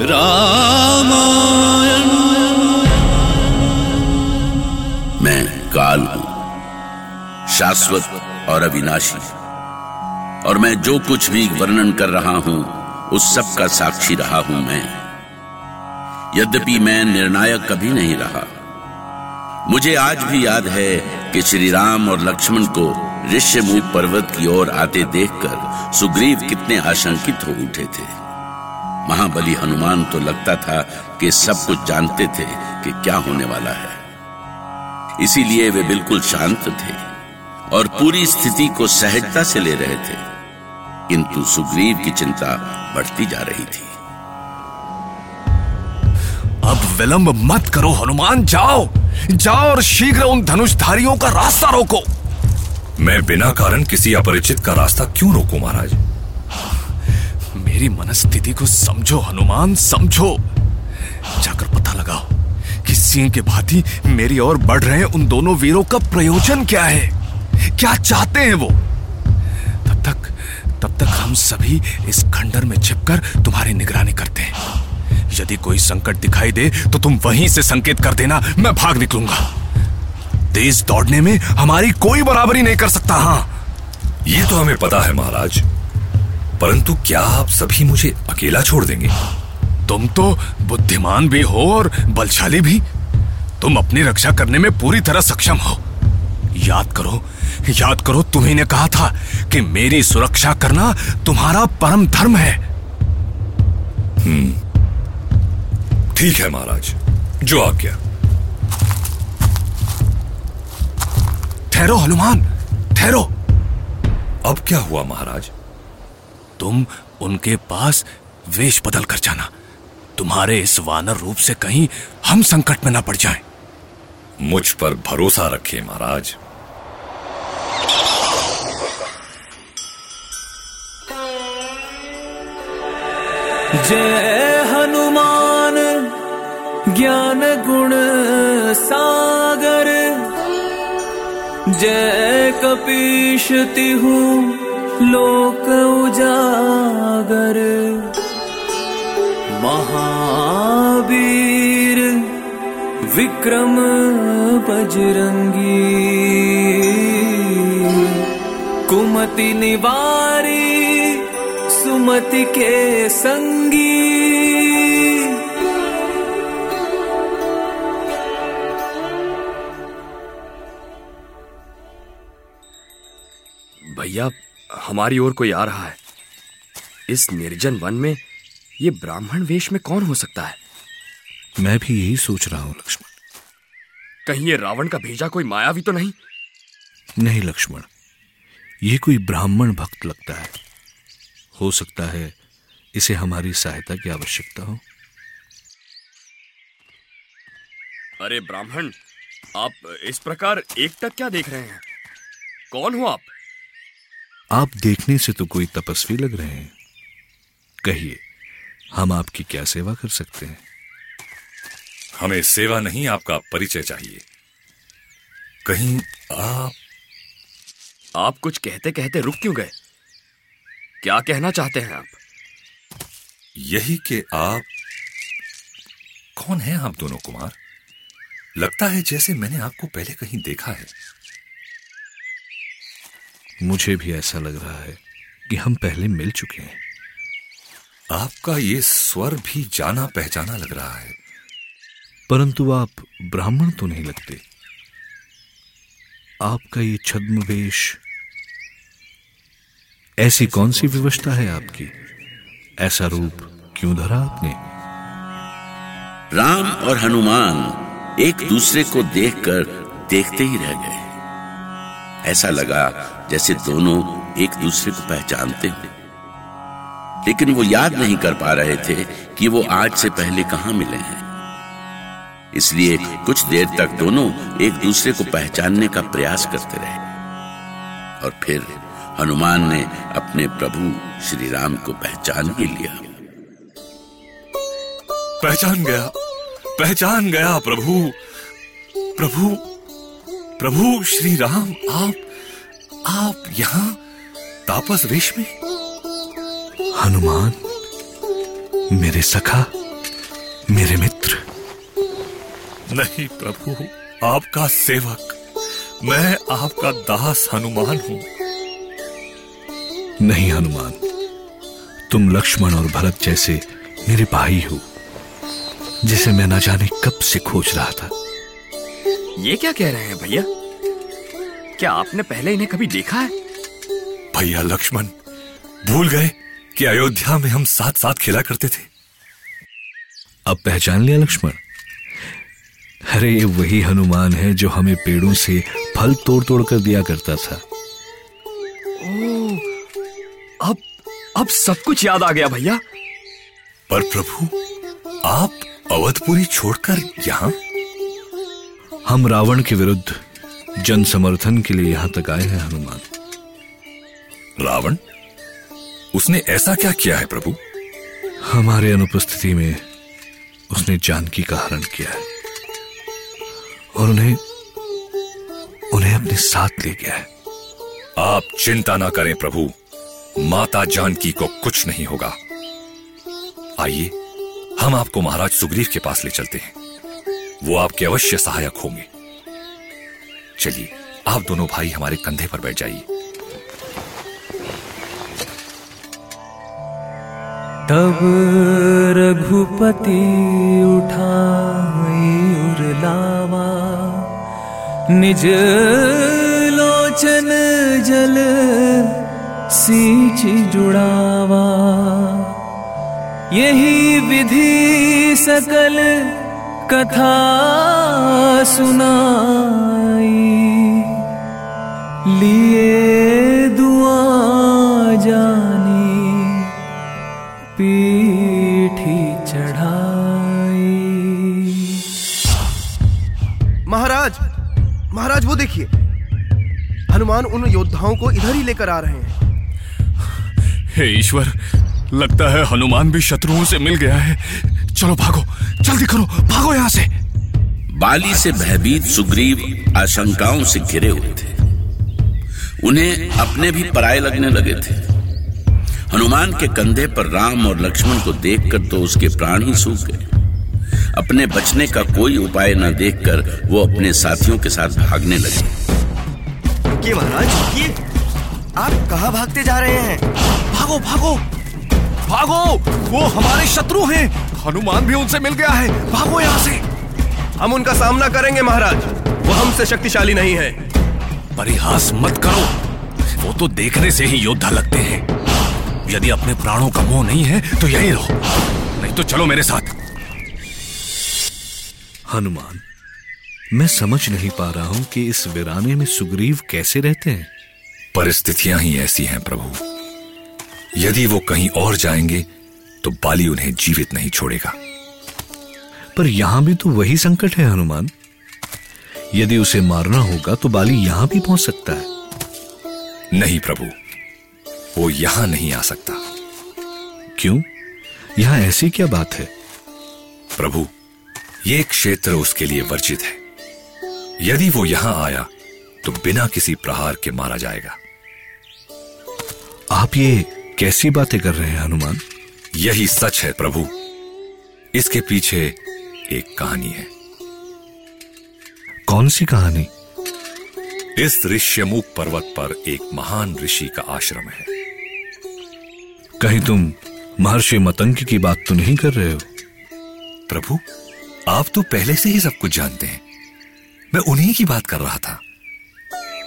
रामायण। मैं काल हूँ, शाश्वत और अविनाशी। और मैं जो कुछ भी वर्णन कर रहा हूँ, उस सब का साक्षी रहा हूँ मैं। यद्यपि मैं निर्णायक कभी नहीं रहा। मुझे आज भी याद है कि श्री राम और लक्ष्मण को ऋष्यमुख पर्वत की ओर आते देखकर सुग्रीव कितने आशंकित हो उठे थे। महाबली हनुमान तो लगता था कि सब कुछ जानते थे कि क्या होने वाला है। इसीलिए वे बिल्कुल शांत थे और पूरी स्थिति को सहजता से ले रहे थे। किंतु सुग्रीव की चिंता बढ़ती जा रही थी। अब विलंब मत करो हनुमान जाओ। जाओ और शीघ्र उन धनुषधारियों का रास्ता रोको। मैं बिना कारण किसी अपरिचित का रास्ता क्यों रोकूं महाराज? मेरी मनस्थिति को समझो, हनुमान, समझो। जाकर पता लगाओ कि सिंह के भांति मेरी ओर बढ़ रहे उन दोनों वीरों का प्रयोजन क्या है? क्या चाहते हैं वो? तब तक तब तक हम सभी इस खंडर में छिपकर तुम्हारी निगरानी करते हैं। यदि कोई संकट दिखाई दे तो तुम वहीं से संकेत कर देना, मैं भाग निकलूँगा। तेज दौड़ने में हमारी कोई बराबरी नहीं कर सकता हाँ। ये तो हमें पता है, महाराज। परंतु क्या आप सभी मुझे अकेला छोड़ देंगे? तुम तो बुद्धिमान भी हो और बलशाली भी। तुम अपनी रक्षा करने में पूरी तरह सक्षम हो। याद करो याद करो, तुम्ही कहा था कि मेरी सुरक्षा करना तुम्हारा परम धर्म है। हम्म ठीक है महाराज, जो आज्ञा। ठहरो हनुमान, ठहरो। अब क्या हुआ महाराज? तुम उनके पास वेश बदल कर जाना। तुम्हारे इस वानर रूप से कहीं हम संकट में ना पड़ जाएँ। मुझ पर भरोसा रखे महाराज। जय हनुमान ज्ञान गुण सागर। जय कपीश तिहु लोक उजागर। महावीर विक्रम बजरंगी। कुमति निवारी सुमति के संगी। भैया हमारी ओर कोई आ रहा है। इस निर्जन वन में ये ब्राह्मण वेश में कौन हो सकता है? मैं भी यही सोच रहा हूँ लक्ष्मण। कहीं ये रावण का भेजा कोई मायावी तो नहीं? नहीं लक्ष्मण। ये कोई ब्राह्मण भक्त लगता है। हो सकता है इसे हमारी सहायता की आवश्यकता हो। अरे ब्राह्मण आप इस प्रकार एक टक क्या देख रहे हैं? कौन हो आप? आप देखने से तो कोई तपस्वी लग रहे हैं। कहिए हम आपकी क्या सेवा कर सकते हैं? हमें सेवा नहीं आपका परिचय चाहिए। कहीं आप आप कुछ कहते कहते रुक क्यों गए? क्या कहना चाहते हैं आप? यही कि आप कौन हैं आप दोनों कुमार? लगता है जैसे मैंने आपको पहले कहीं देखा है। मुझे भी ऐसा लग रहा है कि हम पहले मिल चुके हैं। आपका ये स्वर भी जाना पहचाना लग रहा है। परंतु आप ब्राह्मण तो नहीं लगते। आपका ये छद्म वेश ऐसी कौन सी विवशता है? आपकी? ऐसा रूप क्यों धरा आपने? राम और हनुमान एक दूसरे को देखकर देखते ही रह गए। ऐसा लगा जैसे दोनों एक दूसरे को पहचानते हो। लेकिन वो याद नहीं कर पा रहे थे कि वो आज से पहले कहाँ मिले हैं। इसलिए कुछ देर तक दोनों एक दूसरे को पहचानने का प्रयास करते रहे। और फिर हनुमान ने अपने प्रभु श्री राम को पहचान ही लिया। पहचान गया। पहचान गया प्रभु। प्रभु प्रभु श्री राम आप आप यहाँ तापस वेश में? हनुमान मेरे सखा मेरे मित्र। नहीं प्रभु आपका सेवक मैं आपका दास हनुमान हूँ। नहीं हनुमान तुम लक्ष्मण और भरत जैसे मेरे भाई हो जिसे मैं न जाने कब से खोज रहा था। ये क्या कह रहे हैं भैया? क्या आपने पहले इन्हें कभी देखा है? भैया लक्ष्मण भूल गए कि अयोध्या में हम साथ साथ खेला करते थे। अब पहचान लिया लक्ष्मण। अरे ये वही हनुमान है जो हमें पेड़ों से फल तोड़ तोड़ कर दिया करता था। ओ, अब अब सब कुछ याद आ गया भैया। पर प्रभु आप अवधपुरी छोड़कर यहाँ हम रावण के विरुद्ध जन समर्थन के लिए यहाँ तक आए हैं, हनुमान। रावण, उसने ऐसा क्या किया है प्रभु? हमारे अनुपस्थिति में उसने जानकी का हरण किया है और उन्हें उन्हें अपने साथ ले गया है। आप चिंता ना करें प्रभु, माता जानकी को कुछ नहीं होगा। आइए, हम आपको महाराज सुग्रीव के पास ले चलते हैं। वो आपके अवश्य सहायक होंगे। चलिए, आप दोनों भाई हमारे कंधे पर बैठ जाइए। तब रघुपति उरलावा निज लोचन जल सींच जुड़ावा। यही विधि सकल कथा सुनाई। लिए दुआ जानी पीठी चढ़ाई। महाराज महाराज वो देखिए। हनुमान उन योद्धाओं को इधर ही लेकर आ रहे हैं। हे ईश्वर लगता है हनुमान भी शत्रुओं से मिल गया है। चलो भागो। जल्दी करो भागो यहाँ से। बाली से भयभीत सुग्रीव आशंकाओं से घिरे हुए थे। उन्हें अपने भी पराये लगने लगे थे। हनुमान के कंधे पर राम और लक्ष्मण को देखकर तो उसके प्राण ही सूख गए। अपने बचने का कोई उपाय न देखकर वो अपने साथियों के साथ भागने लगे। महाराज आप कहा भागते जा रहे हैं? भागो भागो। भागो! वो हमारे शत्रु हैं। हनुमान भी उनसे मिल गया है। भागो यहाँ से। हम उनका सामना करेंगे महाराज। वो हमसे शक्तिशाली नहीं है। परिहास मत करो। वो तो देखने से ही योद्धा लगते हैं। यदि अपने प्राणों का मोह नहीं है तो यही रहो। नहीं तो चलो मेरे साथ। हनुमान मैं समझ नहीं पा रहा हूँ कि इस वीराने में सुग्रीव कैसे रहते हैं। परिस्थितियाँ ही ऐसी हैं प्रभु। यदि वो कहीं और जाएँगे तो बाली उन्हें जीवित नहीं छोड़ेगा। पर यहाँ भी तो वही संकट है, हनुमान। यदि उसे मारना होगा तो बाली यहाँ भी पहुँच सकता है। नहीं, प्रभु, वो यहाँ नहीं आ सकता। क्यों? यहाँ ऐसी क्या बात है? प्रभु, ये क्षेत्र उसके लिए वर्जित है। यदि वो यहाँ आया तो बिना किसी प्रहार के मारा जाएगा। आप ये कैसी बातें कर रहे हैं हनुमान? यही सच है प्रभु। इसके पीछे एक कहानी है। कौन सी कहानी? इस ऋष्यमुख पर्वत पर एक महान ऋषि का आश्रम है। कहीं तुम महर्षि मतंग की बात तो नहीं कर रहे हो? प्रभु आप तो पहले से ही सब कुछ जानते हैं। मैं उन्हीं की बात कर रहा था।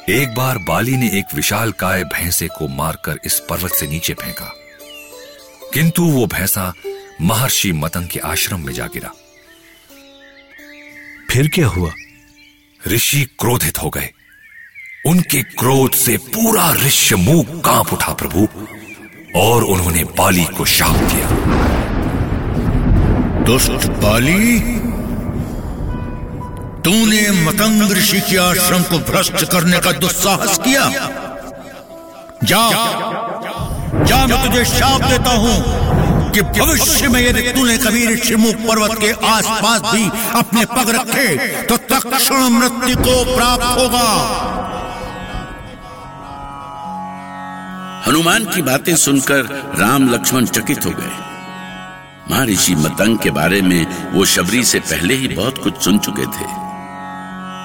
एक बार बाली ने एक विशाल काय भैंसे को मारकर इस पर्वत से नीचे फेंका। किंतु वो भैंसा महर्षि मतंग के आश्रम में जा गिरा। फिर क्या हुआ? ऋषि क्रोधित हो गए। उनके क्रोध से पूरा ऋष्य मुँह काँप उठा प्रभु, और उन्होंने बाली को शाप दिया। दुष्ट बाली? तूने मतंग ऋषि के आश्रम को भ्रष्ट करने का दुस्साहस किया। जा। जा, मैं तुझे शाप देता हूँ कि भविष्य में यदि तूने कभी ऋषिमुख पर्वत के आसपास भी अपने पग रखे तो तक्षण मृत्यु को प्राप्त होगा। हनुमान की बातें सुनकर राम लक्ष्मण चकित हो गए। महर्षि मतंग के बारे में वो शबरी से पहले ही बहुत कुछ सुन चुके थे।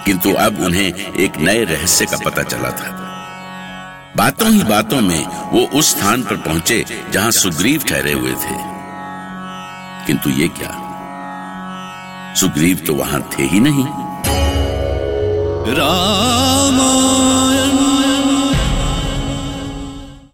किंतु अब उन्हें एक नए रहस्य का पता चला था। बातों ही बातों में वो उस स्थान पर पहुँचे जहाँ सुग्रीव ठहरे हुए थे। किंतु ये क्या? सुग्रीव तो वहाँ थे ही नहीं। राम